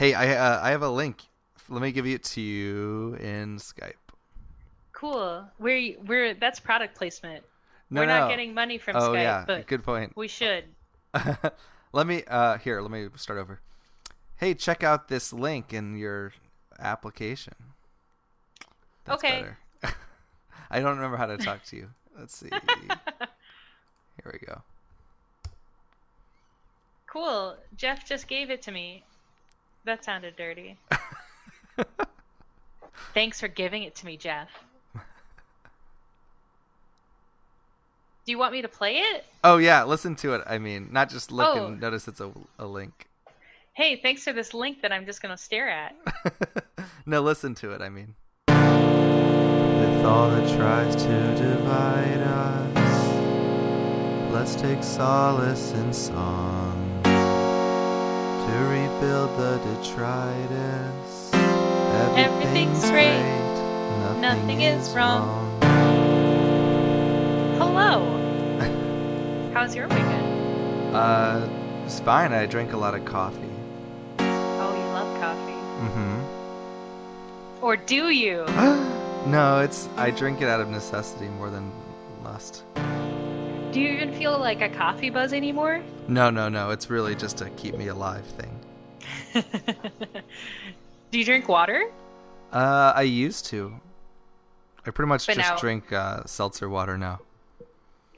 Hey, I uh, I have a link. Let me give it to you in Skype. Cool. We're we're that's product placement. No, we're no. not getting money from oh Skype, yeah, but good point. we should. let me uh here. Let me start over. Hey, check out this link in your application. That's Okay. better. I don't remember how to talk to you. Let's see. Here we go. Cool. Jeff just gave it to me. That sounded dirty. Thanks for giving it to me, Jeff. Do you want me to play it? Oh yeah, listen to it. I mean, not just look Oh. and notice it's a, a link. Hey, thanks for this link that I'm just going to stare at. no, listen to it. I mean. With all that tries to divide us, let's take solace in song rebuild the detritus. Everything's great, Nothing, nothing is wrong. Hello. How's your weekend? Uh, it's fine. I drank a lot of coffee. Oh, you love coffee. Mm-hmm. Or do you? no, it's I drink it out of necessity more than lust. Do you even feel like a coffee buzz anymore? No, no, no. It's really just a keep me alive thing. do you drink water? Uh, I used to. I pretty much But just now- drink uh, seltzer water now,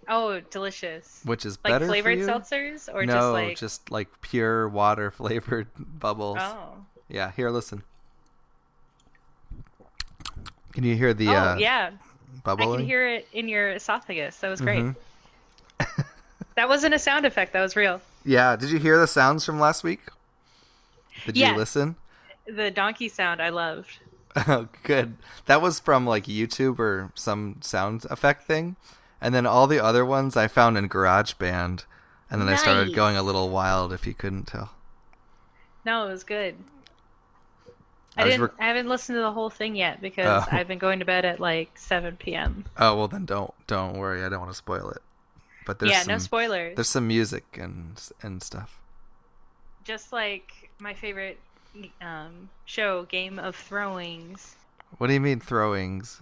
Oh, delicious. which is Like better flavored seltzers or no, just like pure water flavored bubbles. Oh. Yeah, here, listen. Can you hear the oh, uh, yeah. I bubbling? can hear it in your esophagus. That was great. Mhm. That wasn't a sound effect. That was real. Yeah, did you hear the sounds from last week? Did Yes. you listen? The donkey sound I loved. Oh, good. That was from like YouTube or some sound effect thing. And then all the other ones I found in GarageBand. And then I started going a little wild if you couldn't tell. No, it was good. I I, didn't. rec- I haven't listened to the whole thing yet because Oh. I've been going to bed at like 7 p.m. Oh, well then don't don't worry. I don't want to spoil it. But there's Yeah, some no spoilers. there's some music and and stuff. Just like my favorite um, show, Game of Throwings. What do you mean throwings?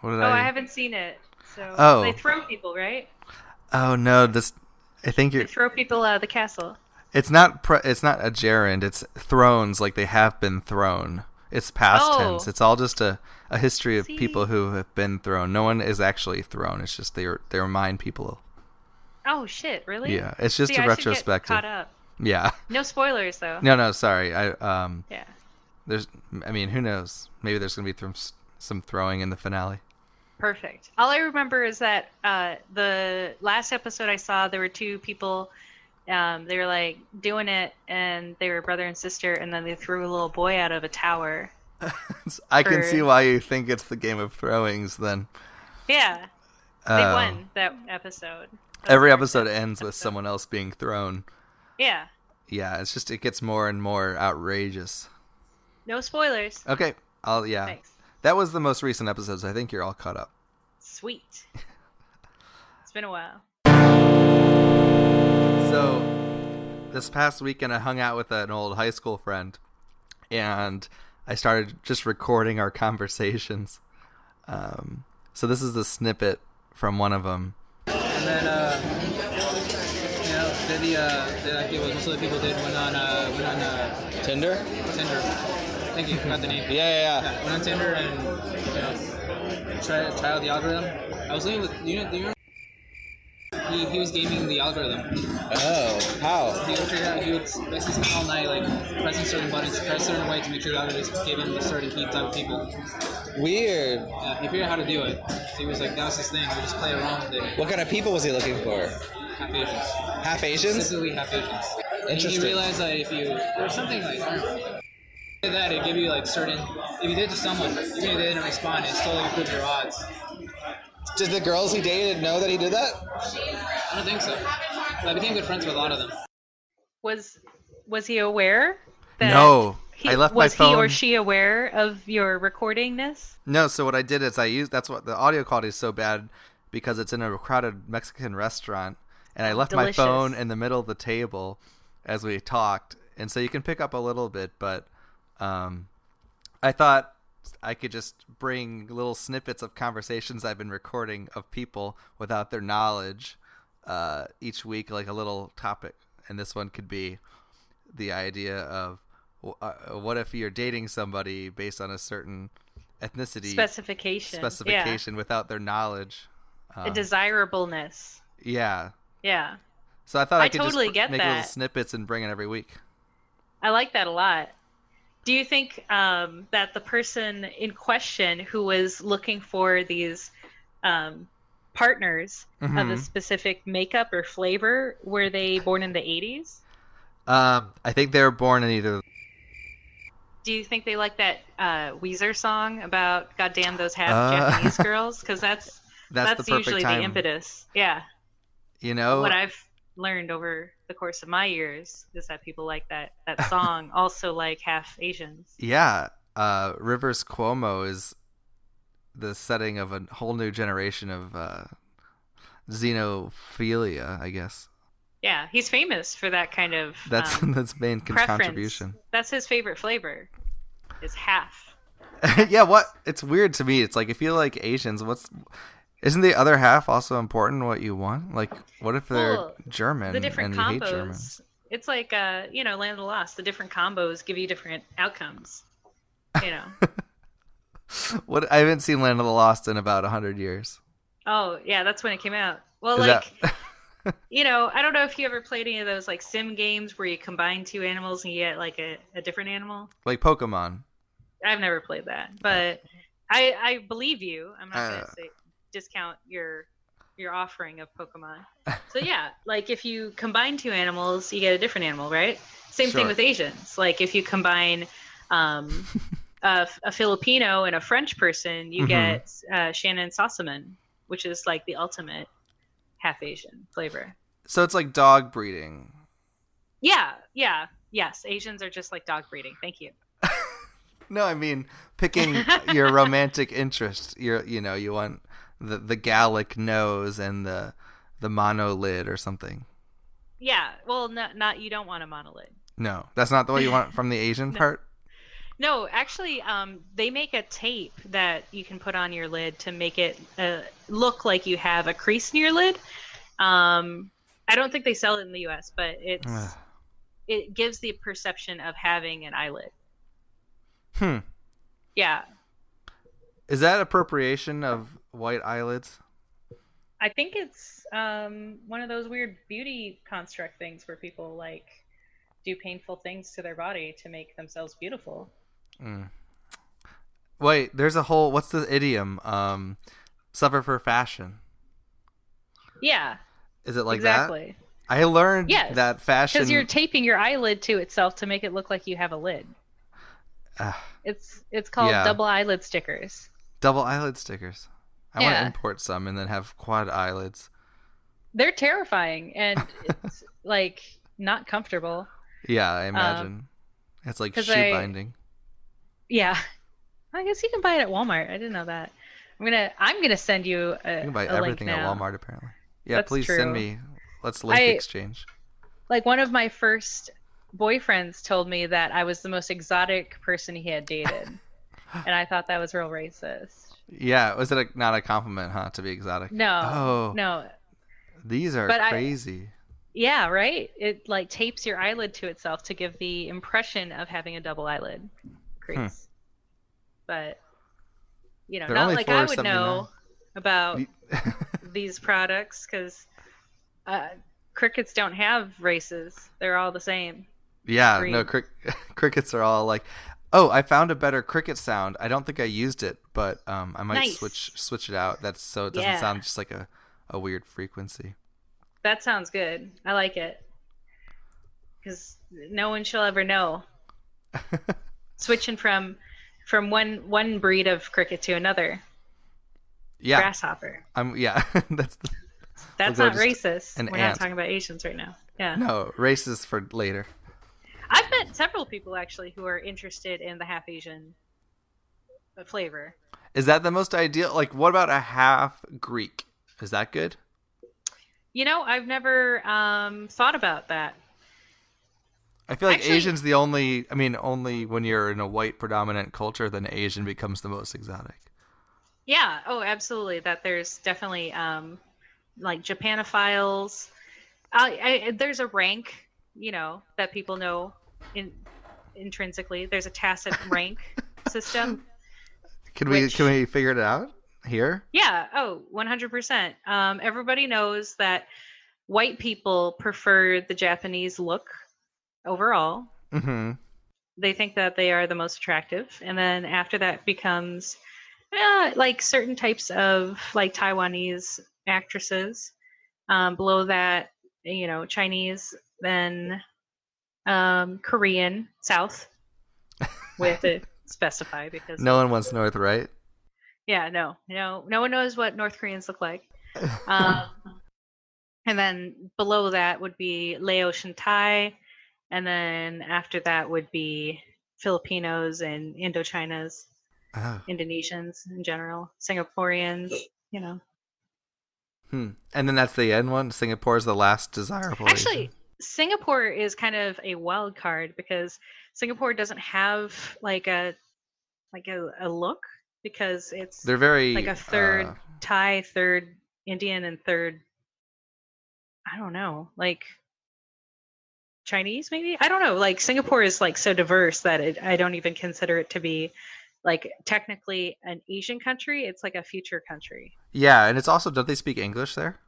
What did Oh, I I haven't seen it. So Oh. they throw people, right? Oh no, this I think you're throw people out of the castle. It's not pre- it's not a gerund. It's thrones like they have been thrown. It's past Oh. tense. It's all just a, a history of See? people who have been thrown. No one is actually thrown. It's just they they remind people. Oh shit! Really? Yeah, it's just See, a I retrospective. Caught up. Yeah. No spoilers though. No, no, sorry. I um Yeah. there's I mean, who knows? Maybe there's going to be th- some throwing in the finale. Perfect. All I remember is that uh, the last episode I saw, there were two people. Um, they were like doing it, and they were brother and sister, and then they threw a little boy out of a tower. I can see why you think it's the game of throwings then. Yeah, they Oh. won that episode. Every episode ends with someone else being thrown. Yeah. Yeah, it's just it gets more and more outrageous. No spoilers. Okay, I'll yeah. Thanks. That was the most recent episodes. I think you're all caught up. Sweet. it's been a while. So, this past weekend, I hung out with an old high school friend, and I started just recording our conversations. Um, so this is a snippet from one of them. And then, uh, you know, then the, uh, the, like, what most of the people did went on, uh, went on, uh, Tinder? Tinder. Thank you, forgot the name. Yeah, yeah, yeah. Yeah, went on Tinder and, you know, try, try out the algorithm. I was looking with, you know, you remember? He, he was gaming the algorithm. Oh, how? He would figure out, he would basically spend all night, like, pressing certain buttons, press certain way to make sure the algorithm gave him a certain key type of people. Weird. Yeah, he figured out how to do it. So he was like, that was his thing. Would just play around with it. What kind of people was he looking for? Half Asians. Half Asians? Specifically half Asians. And he Interesting. realized that if you was something like I don't know, did that it give you like certain if you did it to someone, even if they didn't respond, it still improved your odds. Did the girls he dated know that he did that? I don't think so. I became good friends with a lot of them. Was was he aware? That No, he, I left my phone. was he or she aware of your recordingness? No, so what I did is I used that's what the audio quality is so bad because it's in a crowded Mexican restaurant, and I left Delicious. my phone in the middle of the table as we talked, and so you can pick up a little bit, but Um, I thought I could just bring little snippets of conversations I've been recording of people without their knowledge uh, each week, like a little topic. And this one could be the idea of uh, what if you're dating somebody based on a certain ethnicity Specification. specification without their knowledge. Yeah. Uh, A desirableness. yeah. Yeah. So I thought I, I could totally just get make little that. snippets and bring it every week. I like that a lot. Do you think um, that the person in question who was looking for these um, partners of a Mhm. specific makeup or flavor were they born in the 80s? Um, I think they were born in either. Do you think they like that uh, Weezer song about "Goddamn those half Uh, Japanese girls"? Because that's That's, that's, the usually time. the impetus. Yeah, You know, what I've learned over the course of my years is that people like that that song, also like half Asians. yeah. Uh, Rivers Cuomo is the setting of a whole new generation of uh, xenophilia. I guess Yeah, he's famous for that kind of that's um, that's main preference. contribution. That's his favorite flavor. Is half. yeah, what? It's weird to me. It's like if you like Asians, what's isn't the other half also important? What you want? Like, what if they're Well, German The different and hate Germans? combos. It's like uh, you know, Land of the Lost. The different combos give you different outcomes. You know. What? I haven't seen Land of the Lost in about a hundred years. oh yeah, that's when it came out. Well, Is like that? you know, I don't know if you ever played any of those like sim games where you combine two animals and you get like a, a different animal. like Pokemon? I've never played that, but I I believe you. I'm not Uh. gonna say discount your your offering of Pokemon. So yeah, like if you combine two animals, you get a different animal, right? Same Sure. thing with Asians. Like if you combine um, a, a Filipino and a French person, you Mhm. get uh, Shannyn Sossamon, which is like the ultimate half Asian flavor. So it's like dog breeding. Yeah, yeah, yes. Asians are just like dog breeding. Thank you. No, I mean picking your romantic interest. You're, you know, you want the the Gallic nose and the the monolid or something. Yeah. Well, not not you don't want a monolith. No, that's not the way you want from the Asian No. part. No, actually, um, they make a tape that you can put on your lid to make it uh, look like you have a crease in your lid. Um, I don't think they sell it in the U.S., but it's it gives the perception of having an eyelid. Hmm. Yeah, Is that appropriation of white eyelids? I think it's um, one of those weird beauty construct things where people like do painful things to their body to make themselves beautiful. Mm. Wait, there's a whole. What's the idiom? Um, suffer for fashion. Yeah, Is it like that? exactly. I learned Yes, that fashion. Because you're taping your eyelid to itself to make it look like you have a lid. Ah, It's it's called Yeah. double eyelid stickers. double eyelid stickers. I want to import some and then have quad eyelids. They're terrifying and it's like not comfortable. Yeah, I um, imagine. it's like shoe I- binding. Yeah. I guess you can buy it at Walmart. I didn't know that. I'm gonna I'm gonna send you a, You can buy everything at. Walmart apparently. Yeah, That's please true. send me. Let's link I- exchange. Like one of my first boyfriends told me that I was the most exotic person he had dated. and I thought that was real racist. Yeah, was it a, not a compliment, huh? To be exotic. No. Oh. No. These are But I- crazy. Yeah, right? It like tapes your eyelid to itself to give the impression of having a double eyelid crease. But you know, They're not like I would $4.79. know about these products because uh, crickets don't have races; they're all the same. yeah, Green. no, crick- crickets are all like, oh, I found a better cricket sound. I don't think I used it, but um, I might Nice. switch switch it out. That's so it doesn't Yeah. sound just like a, a weird frequency. That sounds good. I like it because no one shall ever know. Switching from from one one breed of cricket to another, yeah, grasshopper. I'm yeah. that's the, That's not racist. We're ant. not talking about Asians right now. Yeah. no races for later. I've met several people actually who are interested in the half Asian flavor. Is that the most ideal? Like, what about a half Greek? Is that good? You know, I've never um, thought about that. I feel like Actually- Asian's the only. I mean, only when you're in a white predominant culture, then Asian becomes the most exotic. Yeah. Oh, absolutely. That there's definitely um, like Japanophiles. I, I, there's a rank, you know, that people know in intrinsically. There's a tacit rank system. Can we Which- can we figure it out here? Yeah. Oh, 100%. Um, everybody knows that white people prefer the Japanese look overall. Mm-hmm. They think that they are the most attractive. And then after that becomes uh, like certain types of like Taiwanese actresses. Um, below that, you know, Chinese, then um, Korean, South. We have to specify because No one wants North, right? yeah, no, no, no one knows what North Koreans look like. Um, and then below that would be Laotian Thai, and then after that would be Filipinos and Indochinas, Oh. Indonesians in general, Singaporeans. You know, Hmm. And then that's the end one. Singapore is the last desirable. actually, Asian. Singapore is kind of a wild card because Singapore doesn't have like a like a, a look because it's they're very like a third uh, Thai, third Indian, and third I don't know, like Chinese maybe. I don't know. Like Singapore is like so diverse that it, I don't even consider it to be like technically an Asian country. It's like a future country. yeah, and it's also don't they speak English there?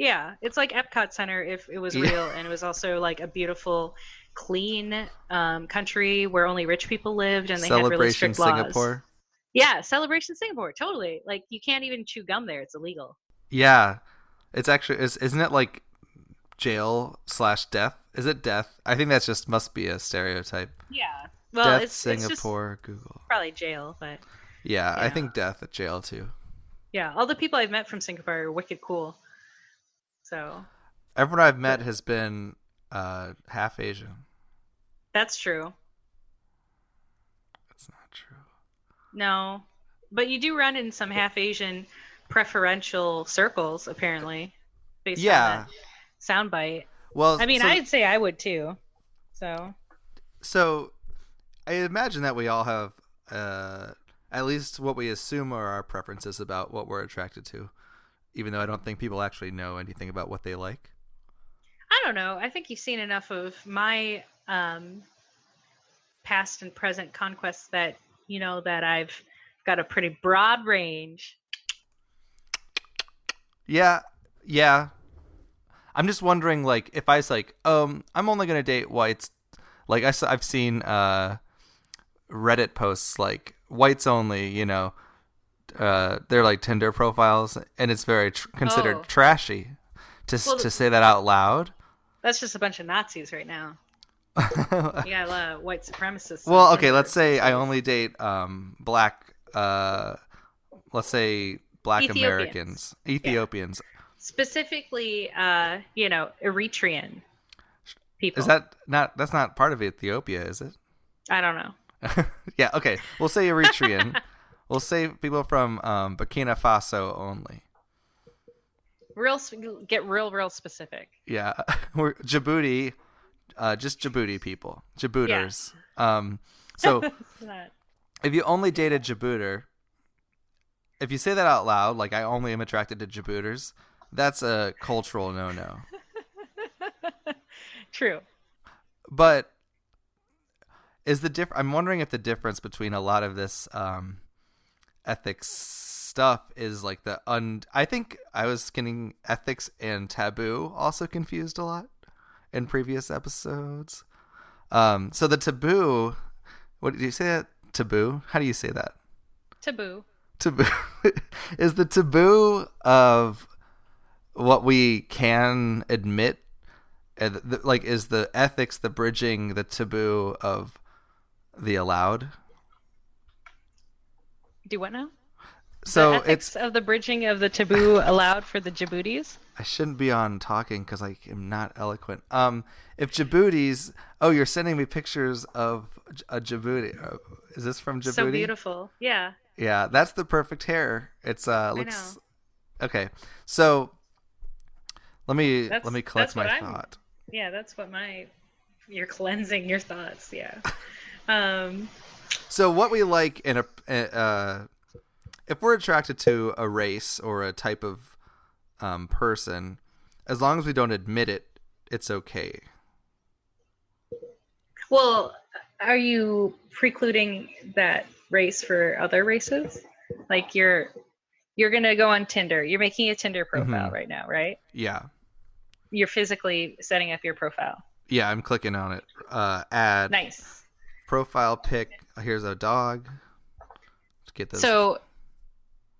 Yeah, it's like Epcot Center if it was real, and it was also like a beautiful, clean um, country where only rich people lived, and they had really strict laws. Singapore. Yeah, celebration Singapore, totally. Like you can't even chew gum there; it's illegal. Yeah, it's actually is isn't it like jail slash death? Is it death? I think that's just must be a stereotype. Yeah. Well, death it's, it's just Singapore Google. probably jail, but Yeah, I think death at jail too. yeah, all the people I've met from Singapore are wicked cool. So Everyone I've met has been uh, half Asian. that's true. That's not true. No, but you do run in some half Asian preferential circles, apparently. Based Yeah. on that soundbite. Well, I mean, so, I'd say I would too. So so I imagine that we all have uh, at least what we assume are our preferences about what we're attracted to, even though I don't think people actually know anything about what they like. I don't know. I think you've seen enough of my um, past and present conquests that you know that I've got a pretty broad range. Yeah, yeah. I'm just wondering, like, if I was like, um, I'm only gonna date whites. Like, I, I've seen uh, Reddit posts like whites only. You know, uh, they're like Tinder profiles, and it's very tr- considered Oh. trashy to Well, to say that out loud. That's just a bunch of Nazis right now. yeah, got a lot of white supremacists. well, okay, let's say I only date um black. Uh, let's say black Ethiopians. Americans, Ethiopians. specifically, uh, you know, Eritrean people. Is that not? That's not part of Ethiopia, is it? I don't know. yeah, okay. We'll say Eritrean. we'll say people from um, Burkina Faso only. Real, get real, real specific. Yeah, we're Djibouti, uh, just Djibouti people, Djibouters. Um, so if you only date a Djibouter, if you say that out loud, like I only am attracted to Djibouters, that's a cultural no-no. True. But is the diff? I'm wondering if the difference between a lot of this um, ethics stuff is like the un. I think I was getting ethics and taboo also confused a lot in previous episodes. Um, so the taboo. What did you say? That taboo? How do you say that? Taboo. taboo is the taboo of what we can admit and like is the ethics the bridging the taboo of the allowed Do what now? so it's of the bridging of the taboo allowed for the Djiboutis. i shouldn't be on talking because i am not eloquent um if djibouti's oh you're sending me pictures of a djibouti uh, is this from djibouti So beautiful. Yeah. Yeah, that's the perfect hair. It's uh looks okay. So let me That's- let me collect my I'm- thought. Yeah, that's what my you're cleansing your thoughts. Yeah. Um, So what we like in a uh, if we're attracted to a race or a type of um, person, as long as we don't admit it, it's okay. well, are you precluding that race for other races? Like you're you're gonna go on Tinder. You're making a Tinder profile Mhm. right now, right? Yeah, You're physically setting up your profile. yeah. I'm clicking on it. Uh, add Nice. profile pic. Here's a dog. Let's get this. So,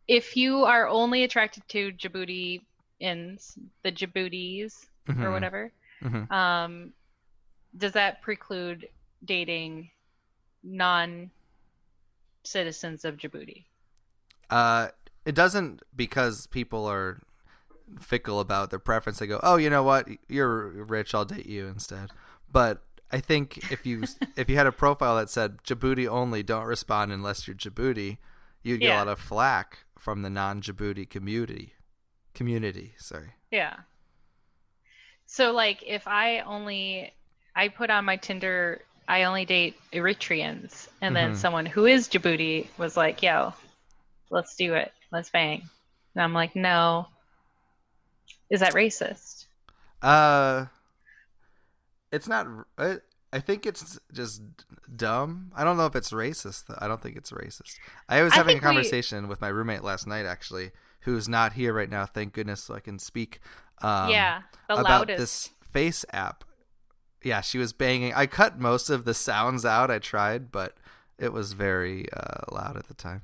if you are only attracted to Djiboutians, the Djiboutis or Mhm, whatever, mhm. um, does that preclude dating non-citizens of Djibouti? Uh, it doesn't because people are fickle about their preference. They go, "Oh, you know what? You're rich. I'll date you instead." But I think if you if you had a profile that said Djibouti only, don't respond unless you're Djibouti, you'd get Yeah. a lot of flack from the non-Djibouti community. Community, sorry. Yeah. So, like, if I only I put on my Tinder, I only date Eritreans, and then Mhm. someone who is Djibouti was like, "Yo, let's do it, let's bang," and I'm like, "No." Is that racist? Uh, it's not. I, I think it's just dumb. I don't know if it's racist. Though. I don't think it's racist. I was I having a think we- conversation with my roommate last night, actually, who's not here right now. Thank goodness, so I can speak. Um, yeah, about loudest. this face app. Yeah, she was banging. I cut most of the sounds out. I tried, but it was very uh, loud at the time.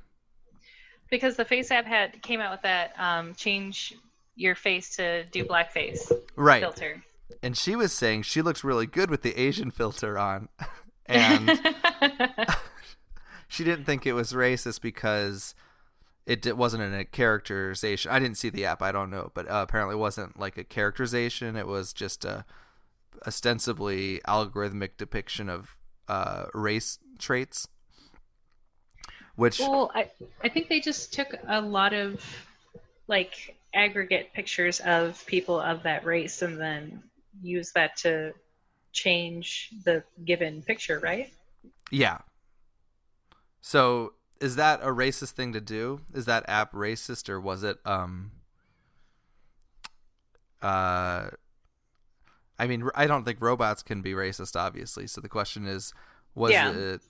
because the Face app had came out with that um, change your face to do blackface Right. filter. And she was saying she looks really good with the Asian filter on. and she didn't think it was racist because it di- wasn't in a characterization. I didn't see the app. I don't know, but uh, apparently it wasn't like a characterization. It was just a ostensibly algorithmic depiction of uh, race traits. Which Well, I I think they just took a lot of like aggregate pictures of people of that race and then used that to change the given picture, right? yeah. So is that a racist thing to do? Is that app racist or was it um uh I mean I don't think robots can be racist obviously. So the question is was Yeah. it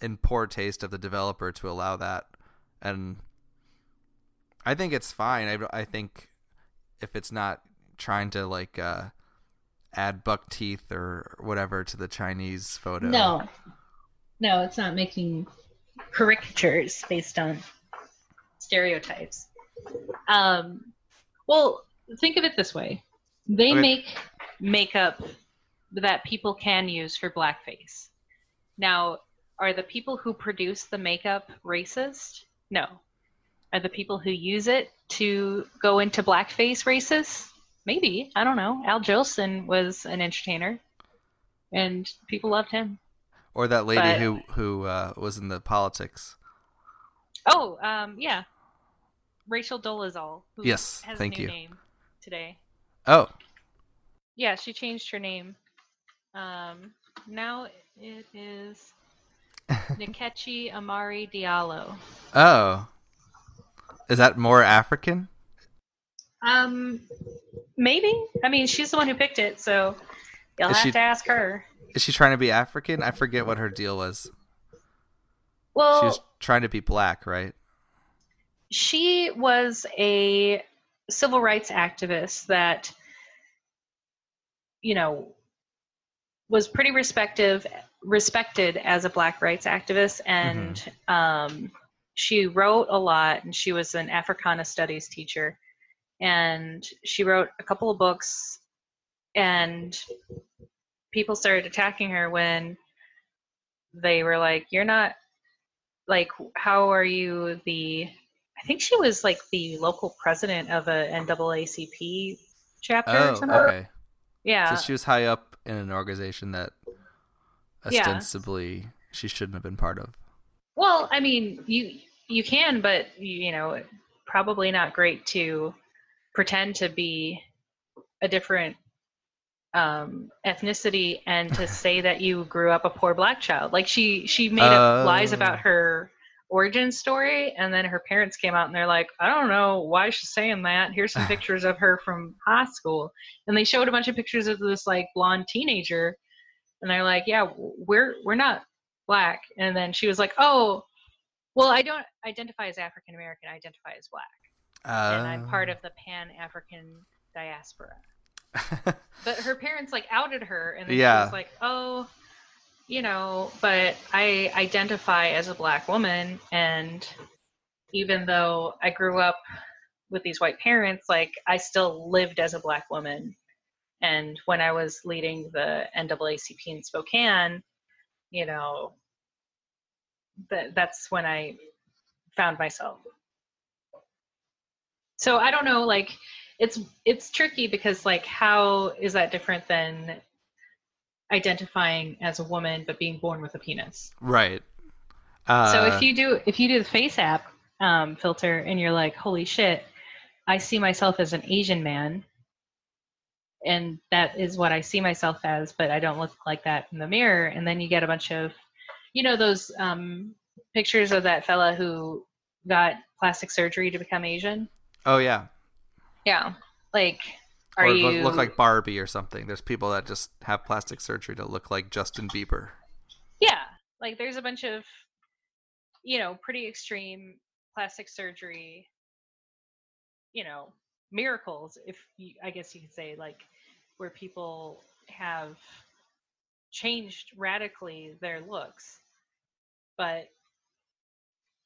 in poor taste of the developer to allow that? And I think it's fine. I I think if it's not trying to like uh add buck teeth or whatever to the Chinese photo. No. No, it's not making caricatures based on stereotypes. Um, well, think of it this way they Okay. make makeup that people can use for blackface. Now, are the people who produce the makeup racist? No. Are the people who use it to go into blackface racist? Maybe. I don't know. Al Jolson was an entertainer, and people loved him. Or that lady But- who who uh, was in the politics. Oh, um, yeah. Rachel Dolezal. Who Yes, has thank a new you. name today. Oh, Yeah, she changed her name. Um, now it is Nkechi Amaka Diallo. oh, is that more African? Um, maybe. I mean, she's the one who picked it, so you'll Is have she- to ask her. Is she trying to be African? I forget what her deal was. Well, She was trying to be black, right? she was a civil rights activist that you know was pretty respective respected as a black rights activist and um, she wrote a lot and she was an africana studies teacher and she wrote a couple of books and people started attacking her when they were like you're not like how are you the I think she was like the local president of a NAACP chapter or Oh, something. okay. Yeah. So she was high up in an organization that Yeah. ostensibly she shouldn't have been part of. well, I mean, you you can, but you, you know, probably not great to pretend to be a different um, ethnicity and to say that you grew up a poor black child. Like she she made up lies Oh. about her origin story, and then her parents came out and they're like, I don't know why she's saying that. Here's some pictures of her from high school, and they showed a bunch of pictures of this like blonde teenager, and they're like, yeah, we're we're not black. And then she was like, oh. Well, I don't identify as African American. I identify as black, and I'm part Uh. of the Pan African diaspora. But her parents like outed her and then she was like oh you know but i identify as a black woman and even though i grew up with these white parents like i still lived as a black woman. And when i was leading the naacp in spokane you know that that's when i found myself so i don't know like it's it's tricky because like how is that different than identifying as a woman but being born with a penis right. Uh, so if you do if you do the face app um, filter and you're like holy shit i see myself as an asian man and that is what i see myself as but i don't look like that in the mirror and then you get a bunch of you know those um, pictures of that fella who got plastic surgery to become asian oh yeah, yeah like are or you look, like Barbie or something. There's people that just have plastic surgery to look like Justin Bieber. Yeah, like there's a bunch of, you know, pretty extreme plastic surgery, you know, miracles, if you, I guess you could say, like where people have changed radically their looks. But,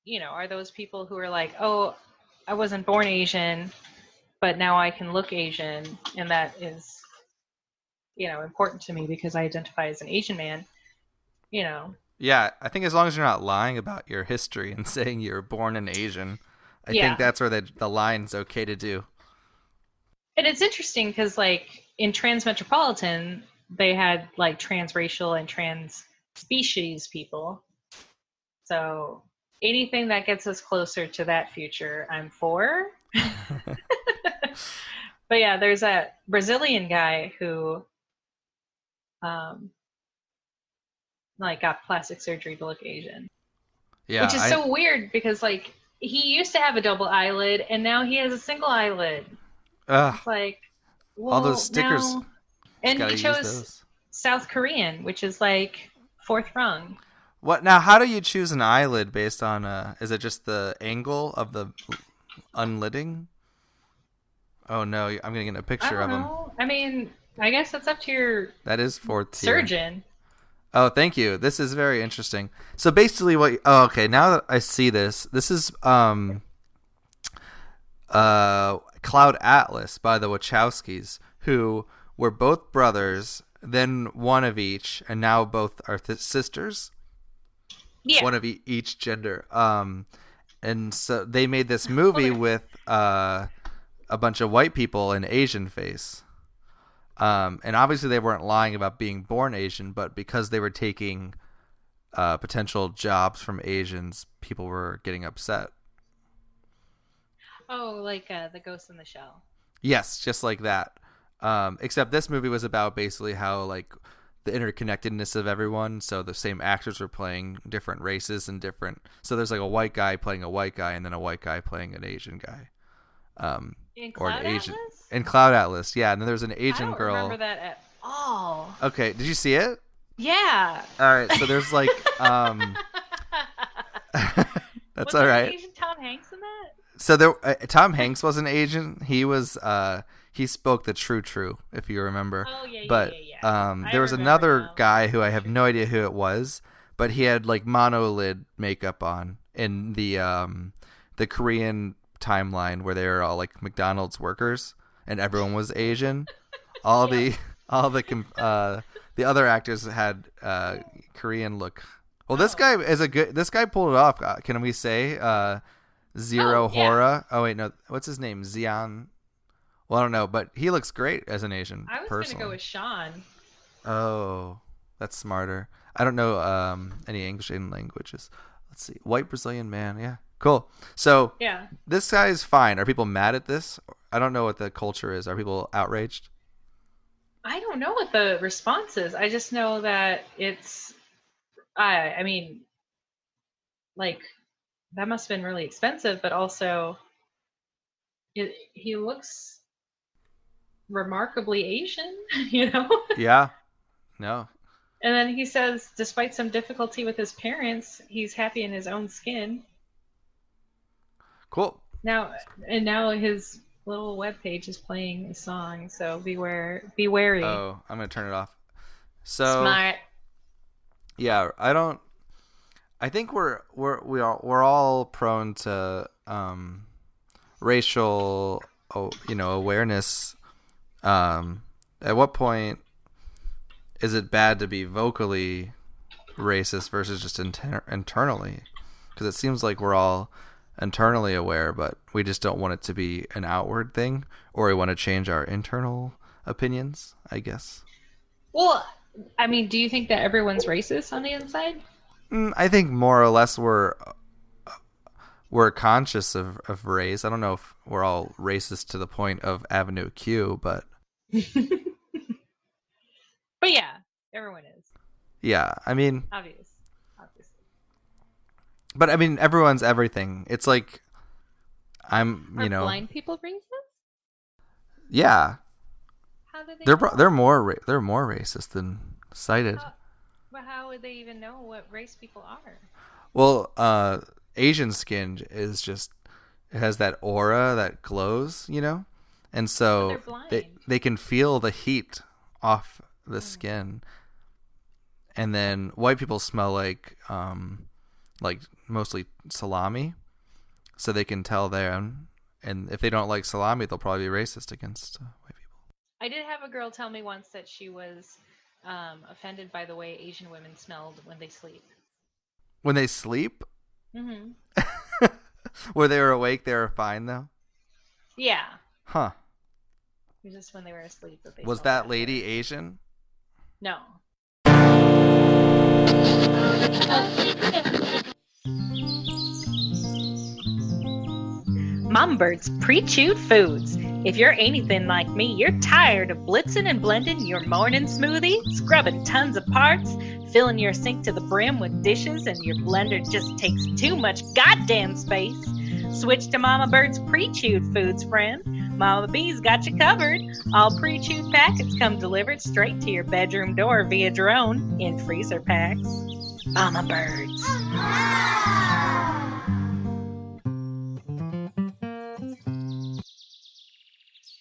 you know, are those people who are like, oh, I wasn't born Asian, but now I can look Asian, and that is, you know, important to me because I identify as an Asian man, you know, Yeah, I think as long as you're not lying about your history and saying you were born an Asian, I Yeah. think that's where the the line's okay to do. And it's interesting because, like, in Transmetropolitan, they had like transracial and trans species people. So anything that gets us closer to that future, I'm for. but yeah, there's that Brazilian guy who, um, like got plastic surgery to look Asian, Yeah, which is I- so weird because like he used to have a double eyelid and now he has a single eyelid. ugh, It's like all those stickers. now- and he chose. South Korean, which is like fourth rung. What now? How do you choose an eyelid based on? Uh, is it just the angle of the unlidding? Oh no, I'm gonna get a picture of him. I mean, I guess that's up to your That is fourth tier. surgeon. Oh, thank you. This is very interesting. So basically, what? Oh, okay. Now that I see this, this is um, uh, Cloud Atlas by the Wachowskis, who were both brothers, then one of each, and now both are th- sisters. Yeah. one of e- each gender. Um, and so they made this movie with uh, a bunch of white people in Asian face. Um, and obviously they weren't lying about being born Asian, but because they were taking uh, potential jobs from Asians, people were getting upset. Oh, like uh, the Ghost in the Shell. Yes, just like that. Um, except this movie was about basically how like the interconnectedness of everyone. So the same actors were playing different races and different. So there's like a white guy playing a white guy, and then a white guy playing an Asian guy. Um, or an Asian Atlas? in Cloud Atlas, yeah. And then there's an I Asian don't girl. remember that at all. Okay, did you see it? Yeah. All right, so there's like um, that's Was all right. Asian Tom Hanks in that? So there, uh, Tom Hanks was an Asian. He was uh, he spoke the true true, if you remember. Oh yeah, yeah, but yeah, yeah. Um, there was another now. guy who I have no idea who it was, but he had like monolid makeup on in the um, the Korean timeline where they were all like McDonald's workers and everyone was Asian. All the all the com- uh, the other actors had uh, Korean look. Well, this Oh. guy is a good. This guy pulled it off. Uh, can we say uh, Zero Oh, yeah. Hora? Oh wait, no. What's his name? Xiahn. Well, I don't know, but he looks great as an Asian. I was gonna go with Sean. Oh, that's smarter. I don't know um, any in languages. Let's see. White Brazilian man. Yeah. Cool. So Yeah. this guy is fine. Are people mad at this? I don't know what the culture is. Are people outraged? I don't know what the response is. I just know that it's I I mean like that must have been really expensive, but also it, he looks remarkably Asian, you know? Yeah. No. And then he says, despite some difficulty with his parents, he's happy in his own skin. Cool. Now, and now his little web page is playing a song. So beware, be wary. Oh, I'm gonna turn it off. So Smart. yeah, I don't. I think we're we're we are we're all prone to um, racial, oh, you know, awareness. Um, at what point is it bad to be vocally racist versus just inter- internally? Because it seems like we're all internally aware, but we just don't want it to be an outward thing, or we want to change our internal opinions. I guess. Well, I mean, do you think that everyone's racist on the inside? Mm, I think more or less we're we're conscious of, of race. I don't know if we're all racist to the point of Avenue Q, but But yeah, everyone is. yeah, I mean, Obvious. Obviously. but I mean, everyone's everything. It's like I'm, Are you know, blind people racist? yeah, How do they they're know? they're more ra- they're more racist than sighted. How- But how would they even know what race people are? Well, uh, Asian skin is just it has that aura that glows, you know, and so they they can feel the heat off the skin. And then white people smell like um, like mostly salami, so they can tell there. And if they don't like salami, they'll probably be racist against uh, white people. I did have a girl tell me once that she was um, offended by the way Asian women smelled when they sleep. When they sleep, hmm where they were awake, they were fine though. Yeah, Huh? it was just when they were asleep that they. Was that lady Asian? No. Mombird's pre-chewed foods. If you're anything like me, you're tired of blitzing and blending your morning smoothie, scrubbing tons of parts, filling your sink to the brim with dishes, and your blender just takes too much goddamn space. Switch to Mama Bird's pre-chewed foods, friend. Mama B's got you covered. All pre-chewed packets come delivered straight to your bedroom door via drone in freezer packs. Mama Birds.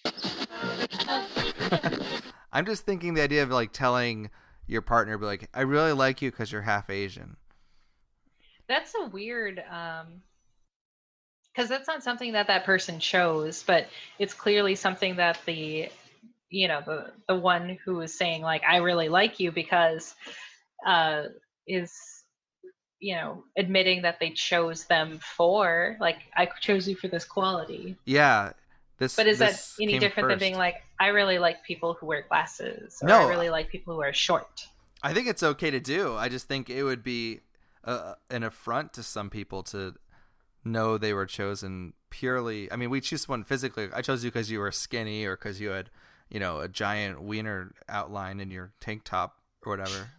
I'm just thinking the idea of like telling your partner, be like, I really like you because you're half Asian. That's a weird um because that's not something that that person chose, but it's clearly something that the you know the the one who is saying like I really like you because uh is you know admitting that they chose them for like I chose you for this quality. Yeah. This. But is that any different than being like I really like people who wear glasses or No. I really like people who are short? I think it's okay to do. I just think it would be uh, an affront to some people to know they were chosen purely. I mean, we choose someone physically. I chose you because you were skinny or because you had, you know, a giant wiener outline in your tank top or whatever.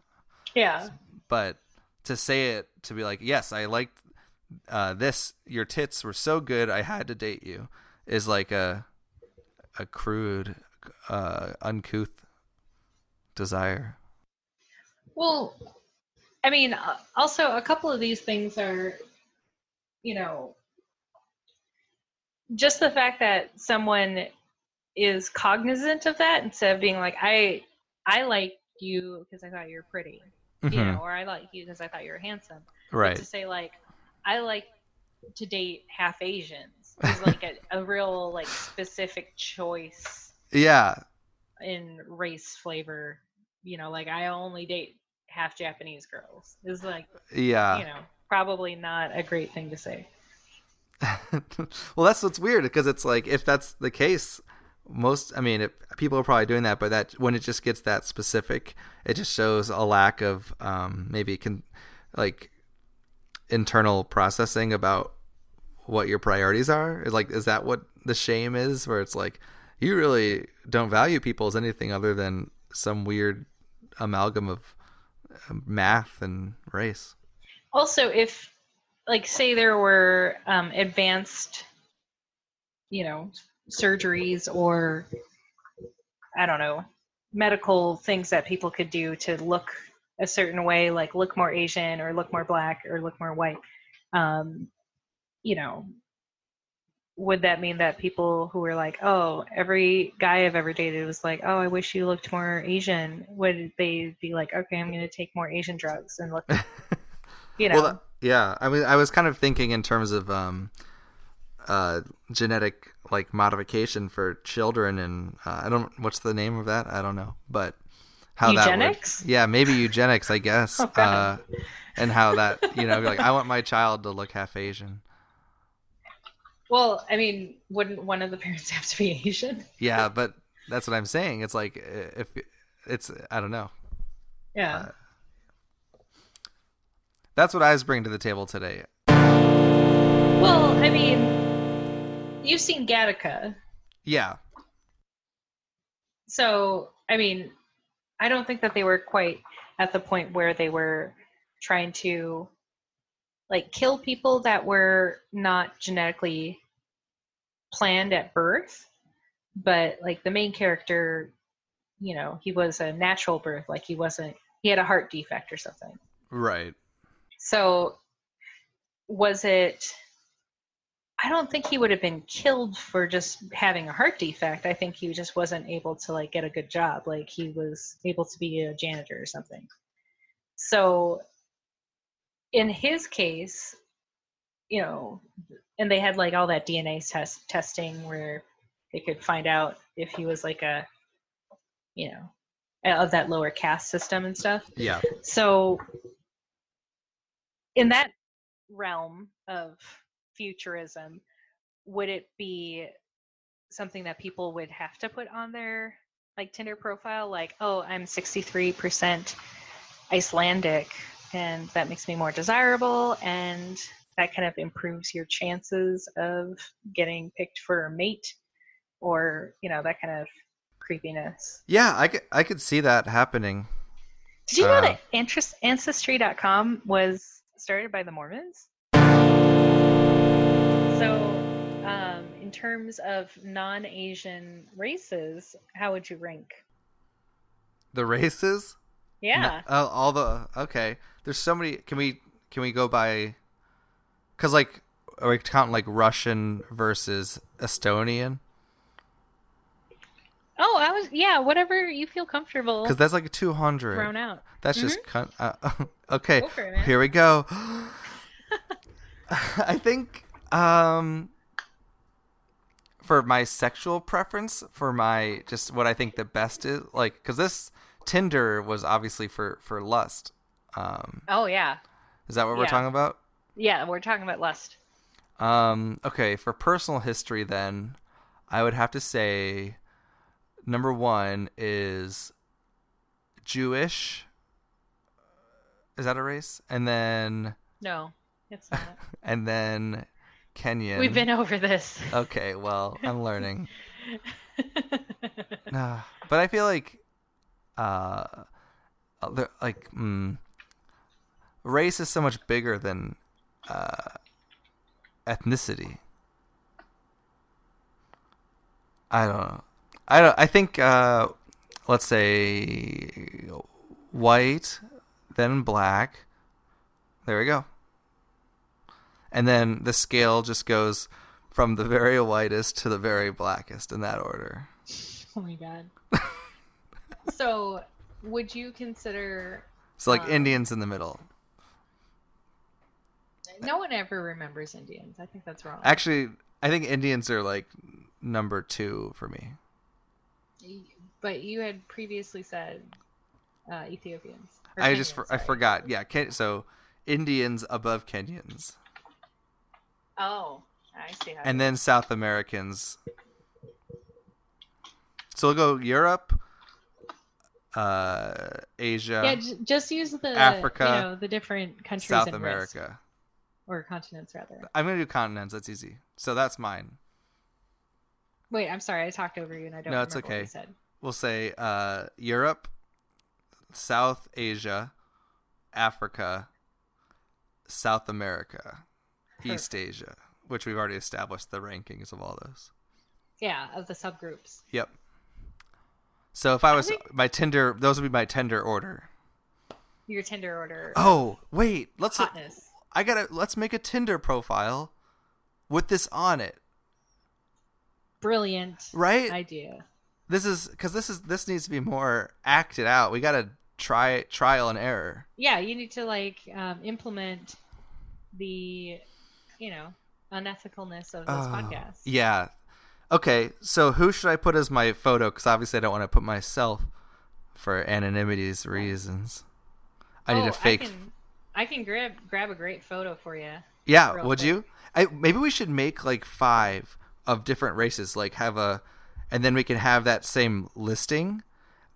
Yeah. But to say it to be like, yes, I liked uh, this. Your tits were so good, I had to date you. Is like a a crude, uh, uncouth desire. Well, I mean, uh, also a couple of these things are, you know, just the fact that someone is cognizant of that instead of being like, I, I like you because I thought you were pretty, you Mhm. know, or I like you because I thought you were handsome. But Right. to say like, I like to date half Asians is like a, a real like specific choice Yeah. in race flavor. You know, like I only date half Japanese girls. Is like Yeah. you know probably not a great thing to say. well, that's what's weird because it's like if that's the case, most I mean, it, people are probably doing that, but that when it just gets that specific, it just shows a lack of um, maybe can like internal processing about what your priorities are. Like is that what the shame is? Where it's like you really don't value people as anything other than some weird amalgam of uh, math and race. Also, if like say there were um, advanced, you know, surgeries or I don't know, medical things that people could do to look a certain way, like look more Asian or look more black or look more white. Um, you know, would that mean that people who were like, oh, every guy I've ever dated was like, oh, I wish you looked more Asian? Would they be like, okay, I'm going to take more Asian drugs and look, you know? Well, that- yeah. I mean, I was kind of thinking in terms of um, uh, genetic like modification for children, and uh, I don't. What's the name of that? I don't know, but how Eugenics? that would, yeah, maybe eugenics, I guess. Uh, and how that you know, like I want my child to look half Asian. well, I mean, wouldn't one of the parents have to be Asian? Yeah, but that's what I'm saying. It's like if it's I don't know. Yeah. Uh, That's what I was bringing to the table today. well, I mean, you've seen Gattaca. Yeah, So, I mean, I don't think that they were quite at the point where they were trying to like kill people that were not genetically planned at birth, but like the main character, you know, he was a natural birth, like he wasn't he had a heart defect or something. right. So was it I don't think he would have been killed for just having a heart defect. I think he just wasn't able to like get a good job. Like he was able to be a janitor or something. So in his case, you know, and they had like all that DNA test testing where they could find out if he was like a you know, of that lower caste system and stuff. Yeah. So, in that realm of futurism, would it be something that people would have to put on their like Tinder profile? Like, oh, I'm 63% Icelandic, and that makes me more desirable, and that kind of improves your chances of getting picked for a mate, or you know that kind of creepiness. Yeah, I could I could see that happening. Did you know Uh, that Ancest- Ancestry.com was started by the Mormons? So, um, in terms of non Asian races, how would you rank? The races? Yeah. No- oh, all the okay. There's so many. Can we can we go by? Because like are we counting like Russian versus Estonian? Yeah, whatever you feel comfortable Because that's like a two hundred. thrown out. That's just con- uh, okay. It. Here we go. I think um for my sexual preference, for my just what I think the best is like cuz this Tinder was obviously for for lust. Um Oh, yeah. is that what we're talking about? Yeah, we're talking about lust. Um okay, for personal history then, I would have to say number 1 is Jewish. Is that a race? And then No, it's not. and then Kenyan. We've been over this. Okay, well, I'm learning. Nah, but I feel like, uh, the- like, mm, race is so much bigger than uh, ethnicity. I don't know. I don't. I think, uh, let's say, white, then black. There we go. And then the scale just goes from the very whitest to the very blackest in that order. oh my god. so, would you consider So like Um, Indians in the middle. No one ever remembers Indians. I think that's wrong. Actually, I think Indians are like number two for me. But you had previously said uh, Ethiopians. I just Kenyans, for, I forgot. Yeah, Ken- so Indians above Kenyans, Oh, I see how. and then South Americans. So we'll go Europe, uh, Asia, yeah, j- just use the Africa, you know, the different countries South. America. or continents rather. I'm gonna do continents. That's easy. So that's mine. Wait, I'm sorry, I talked over you and I don't. No, it's what okay. you said. we'll say uh, Europe, South Asia, Africa, South America, East Asia, which we've already established the rankings of all those. Yeah, of the subgroups. Yep. So if I was think- my Tinder, those would be my Tinder order. Your Tinder order. Oh wait, let's. hotness. I gotta. Let's make a Tinder profile with this on it, Brilliant right? idea. This is because this is this needs to be more acted out. We gotta try trial and error. Yeah, you need to like um, implement the, you know, unethicalness of this Oh, podcast. Yeah. Okay, so who should I put as my photo? Because obviously I don't want to put myself for anonymity's reasons. I need Oh, a fake. I can, I can grab grab a great photo for you. yeah, would quick. you? I maybe we should make like five of different races. Like have a, and then we can have that same listing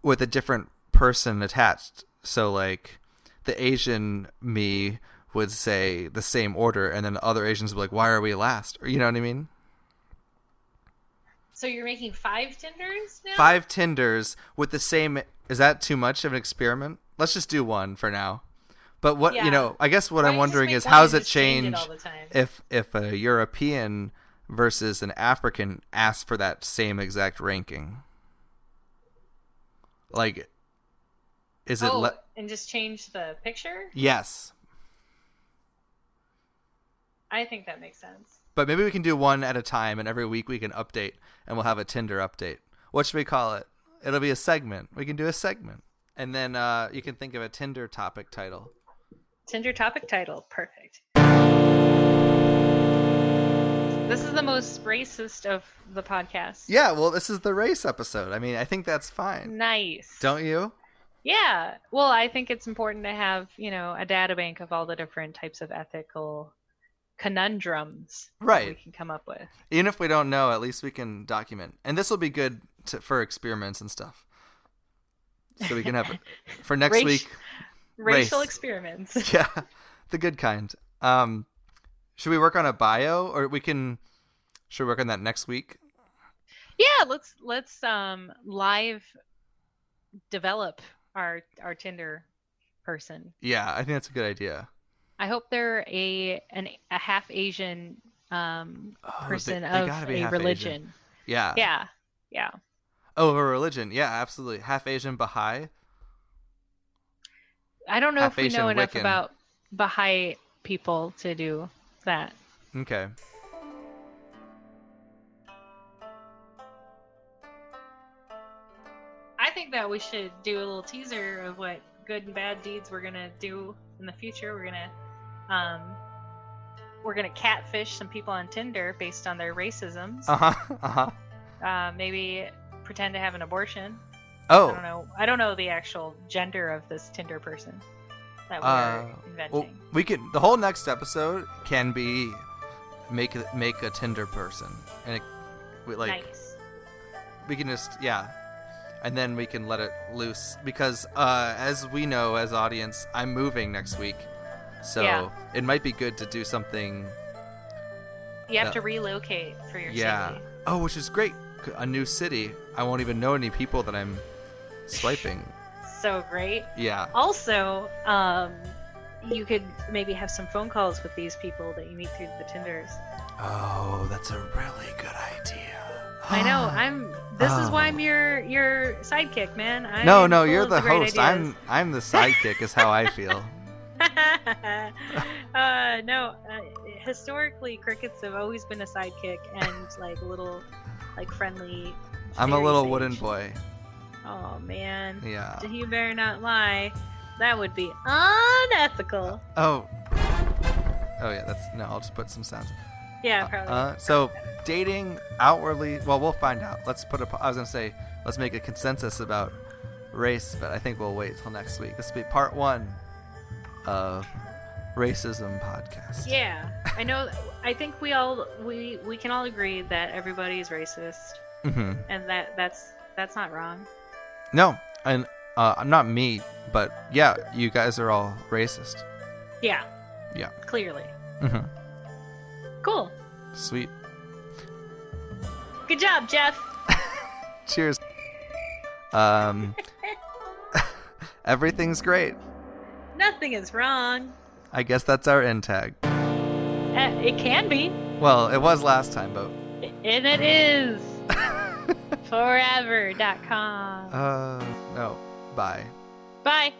with a different person attached. So like the Asian me would say the same order, and then the other Asians would be like, "Why are we last?" Or you know what I mean? So you're making five Tinders now? five Tinders with the same. Is that too much of an experiment? Let's just do one for now. But what Yeah. you know, I guess what Why I'm don't you just wondering is one how does it change it change all the time? if if a European versus an African asks for that same exact ranking? Like, is it? oh, le- and just change the picture? yes, I think that makes sense. but maybe we can do one at a time, and every week we can update, and we'll have a Tinder update. What should we call it? It'll be a segment. We can do a segment, and then uh, you can think of a Tinder topic title. Tinder topic title. Perfect. This is the most racist of the podcast. Yeah, well, this is the race episode. I mean, I think that's fine. Nice. Don't you? Yeah. Well, I think it's important to have, you know, a data bank of all the different types of ethical conundrums that we can come up with. Even if we don't know, at least we can document. And this will be good to, for experiments and stuff. So we can have it for next week. Racial Race. experiments. Yeah, the good kind. Um, should we work on a bio, or we can? Should we work on that next week? yeah, let's let's um live develop our our Tinder person. Yeah, I think that's a good idea. I hope they're a an a half Asian um Oh, person they of be a religion. Asian. Yeah. Yeah. Yeah. Oh, a religion. Yeah, absolutely. Half Asian Baha'i. I don't know Half if we Asian know enough Wiccan. about Baha'i people to do that. Okay. I think that we should do a little teaser of what good and bad deeds we're gonna do in the future. We're gonna um we're gonna catfish some people on Tinder based on their racisms. Uh huh. Uh huh. Uh, maybe pretend to have an abortion. Oh. I don't know. I don't know the actual gender of this Tinder person that we're Uh, inventing. Well, we can. The whole next episode can be make a- make a Tinder person, and it, we, like nice. we can just yeah, and then we can let it loose because uh, as we know as audience, I'm moving next week, so Yeah. it might be good to do something. You have no. to relocate for your Yeah. safety. Oh, which is great. A new city. I won't even know any people that I'm swiping. So great. Yeah. Also, um, you could maybe have some phone calls with these people that you meet through the Tinders. Oh, that's a really good idea. I know. I'm. This is why Oh. I'm your your sidekick, man. I'm No, no, you're the host. ideas. I'm I'm the sidekick. is how I feel. uh, no. Uh, historically, crickets have always been a sidekick and like a little, like friendly. I'm a little sage. wooden boy. Oh man. Yeah. You better not lie. That would be unethical. Oh. Oh yeah. That's no. I'll just put some sounds. Yeah, probably. Uh, so dating outwardly. Well, we'll find out. Let's put a. I was gonna say let's make a consensus about race, but I think we'll wait till next week. This will be part one of racism podcast. Yeah, I know. I think we all we we can all agree that everybody is racist, hmm and that that's that's not wrong. No, and uh, I'm not me, but yeah, you guys are all racist. Yeah. Yeah. Clearly. hmm Cool. Sweet. Good job, Jeff. Cheers. Um, everything's great. Nothing is wrong. I guess that's our end tag. Uh, it can be, Well, it was last time, but and it is. Forever.com. uh, no. Bye. Bye.